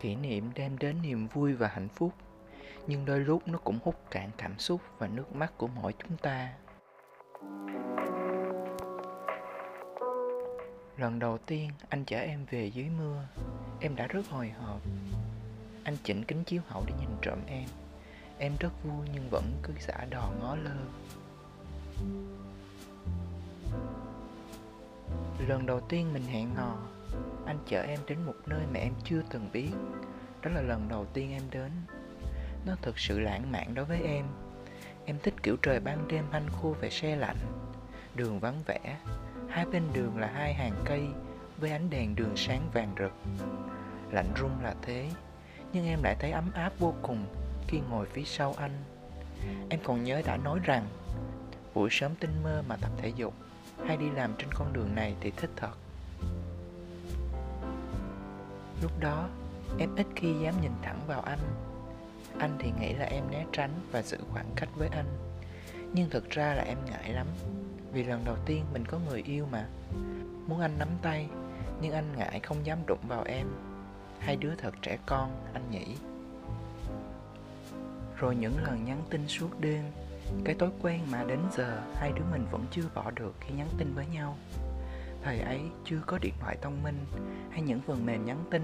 kỷ niệm đem đến niềm vui và hạnh phúc. Nhưng đôi lúc nó cũng hút cạn cảm xúc và nước mắt của mỗi chúng ta. Lần đầu tiên anh chở em về dưới mưa, em đã rất hồi hộp. Anh chỉnh kính chiếu hậu để nhìn trộm em. Em rất vui nhưng vẫn cứ xả đò ngó lơ. Lần đầu tiên mình hẹn hò anh chở em đến một nơi mà em chưa từng biết. Đó là lần đầu tiên em đến. Nó thực sự lãng mạn đối với em. Em thích kiểu trời ban đêm hanh khô về xe lạnh. Đường vắng vẻ. Hai bên đường là hai hàng cây Với ánh đèn đường sáng vàng rực. Lạnh rung là thế, Nhưng em lại thấy ấm áp vô cùng Khi ngồi phía sau anh. Em còn nhớ đã nói rằng, Buổi sớm tinh mơ mà tập thể dục, Hay đi làm trên con đường này thì thích thật. Lúc đó Em ít khi dám nhìn thẳng vào anh. Anh thì nghĩ là em né tránh và giữ khoảng cách với anh. Nhưng thực ra là em ngại lắm Vì lần đầu tiên mình có người yêu mà. Muốn anh nắm tay Nhưng anh ngại không dám đụng vào em. Hai đứa thật trẻ con, anh nghĩ. Rồi những lần nhắn tin suốt đêm Cái thói quen mà đến giờ Hai đứa mình vẫn chưa bỏ được khi nhắn tin với nhau. Thời ấy chưa có điện thoại thông minh Hay những phần mềm nhắn tin,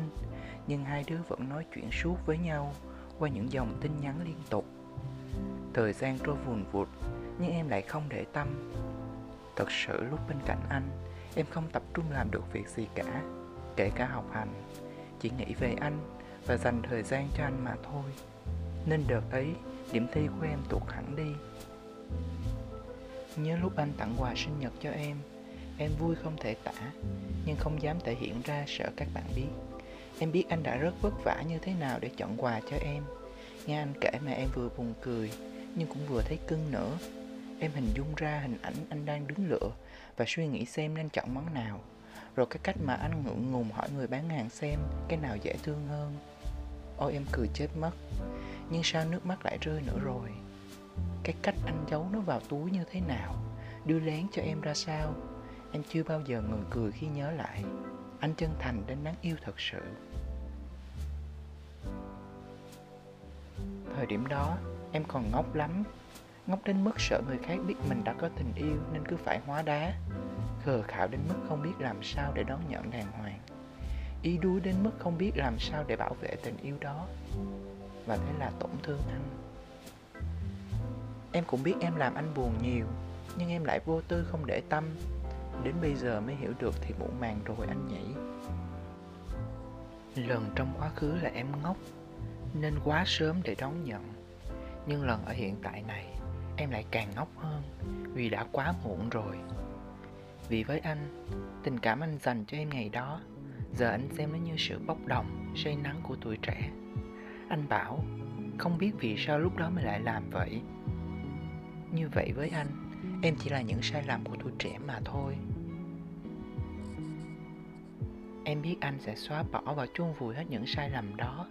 Nhưng hai đứa vẫn nói chuyện suốt với nhau qua những dòng tin nhắn liên tục. Thời gian trôi vùn vụt, Nhưng em lại không để tâm. Thật sự lúc bên cạnh anh, Em không tập trung làm được việc gì cả, Kể cả học hành. Chỉ nghĩ về anh Và dành thời gian cho anh mà thôi. Nên đợt ấy, Điểm thi của em tụt hẳn đi. Nhớ lúc anh tặng quà sinh nhật cho em Em vui không thể tả, Nhưng không dám thể hiện ra sợ các bạn biết. Em biết anh đã rất vất vả như thế nào để chọn quà cho em. Nghe anh kể mà em vừa buồn cười, Nhưng cũng vừa thấy cưng nữa. Em hình dung ra hình ảnh anh đang đứng lựa Và suy nghĩ xem nên chọn món nào. Rồi cái cách mà anh ngượng ngùng hỏi người bán hàng xem Cái nào dễ thương hơn. Ôi, em cười chết mất. Nhưng sao nước mắt lại rơi nữa rồi? Cái cách anh giấu nó vào túi như thế nào? Đưa lén cho em ra sao? Em chưa bao giờ ngừng cười khi nhớ lại. Anh chân thành đến đáng yêu thật sự. Thời điểm đó, em còn ngốc lắm. Ngốc đến mức sợ người khác biết mình đã có tình yêu Nên cứ phải hóa đá. Khờ khạo đến mức không biết làm sao để đón nhận đàng hoàng. Y đuối đến mức không biết làm sao để bảo vệ tình yêu đó. Và thế là tổn thương anh. Em cũng biết em làm anh buồn nhiều, Nhưng em lại vô tư không để tâm. Đến bây giờ mới hiểu được thì muộn màng rồi anh nhỉ. Lần trong quá khứ là em ngốc, Nên quá sớm để đón nhận. Nhưng lần ở hiện tại này, Em lại càng ngốc hơn Vì đã quá muộn rồi. Vì với anh, Tình cảm anh dành cho em ngày đó, Giờ anh xem nó như sự bốc đồng, Say nắng của tuổi trẻ. Anh bảo, Không biết vì sao lúc đó mới lại làm vậy. Như vậy với anh Em chỉ là những sai lầm của tuổi trẻ mà thôi. Em biết anh sẽ xóa bỏ và chôn vùi hết những sai lầm đó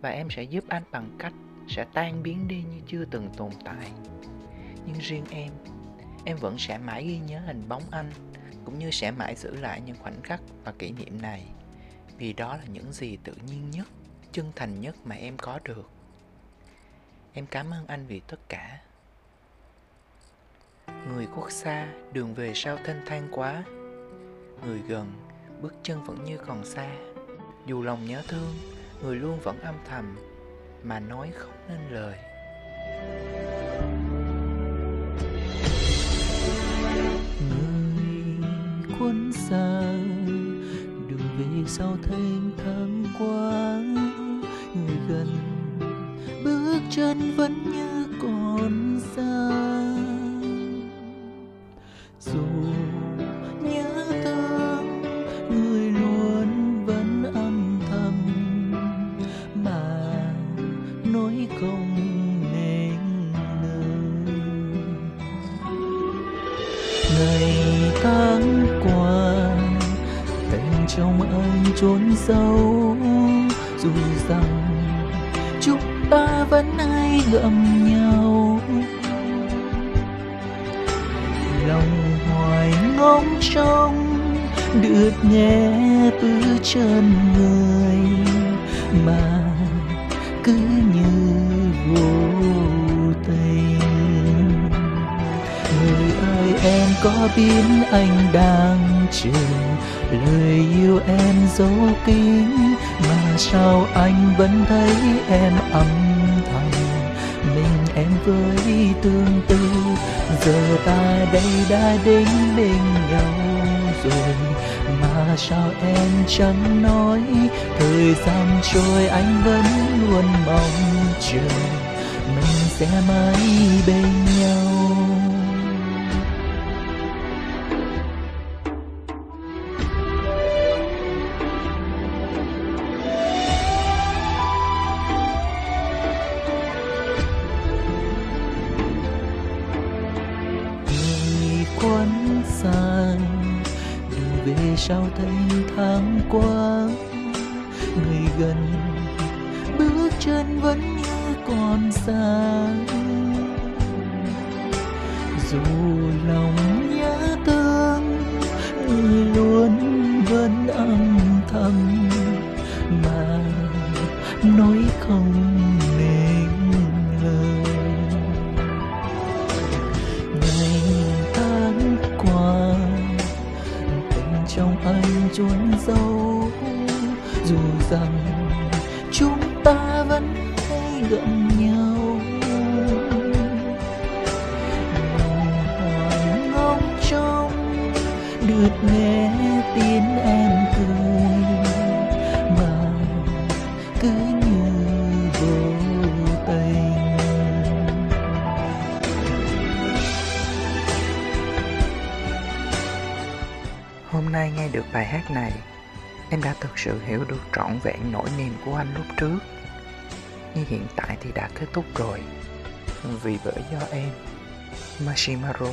Và em sẽ giúp anh bằng cách sẽ tan biến đi như chưa từng tồn tại. Nhưng riêng em Em vẫn sẽ mãi ghi nhớ hình bóng anh Cũng như sẽ mãi giữ lại những khoảnh khắc và kỷ niệm này Vì đó là những gì tự nhiên nhất, chân thành nhất mà em có được. Em cảm ơn anh vì tất cả. Người khuất xa, đường về sao thênh thang quá. Người gần, bước chân vẫn như còn xa. Dù lòng nhớ thương, người luôn vẫn âm thầm Mà nói không nên lời. Người quân xa Đường về sao thênh thang quá. Người gần Bước chân vẫn như còn xa. Trong anh trốn sâu. Dù rằng chúng ta vẫn ai gặm nhau. Lòng hoài ngóng trông được nghe từ chân người, mà cứ như vô tình. Người ơi, em có biết anh đang trường lời yêu em dấu kín, mà sao anh vẫn thấy em âm thầm? Mình, em với tương tư, giờ ta đây đã đến bên nhau rồi. Mà sao em chẳng nói, thời gian trôi anh vẫn luôn mong chờ. Mình sẽ mãi bên nhau. Qua người gần bước chân vẫn như còn xa dù lòng nhớ thương người luôn vẫn âm thầm, mà nói không dù rằng chúng ta vẫn thấy gần nhau. Lòng ngóng trông được nghe tiếng em cười mà cứ như vô tình. Hôm nay nghe được bài hát này, em đã thực sự hiểu được trọn vẹn nỗi niềm của anh lúc trước. Nhưng hiện tại thì đã kết thúc rồi. Vì bởi do em, Mashimaro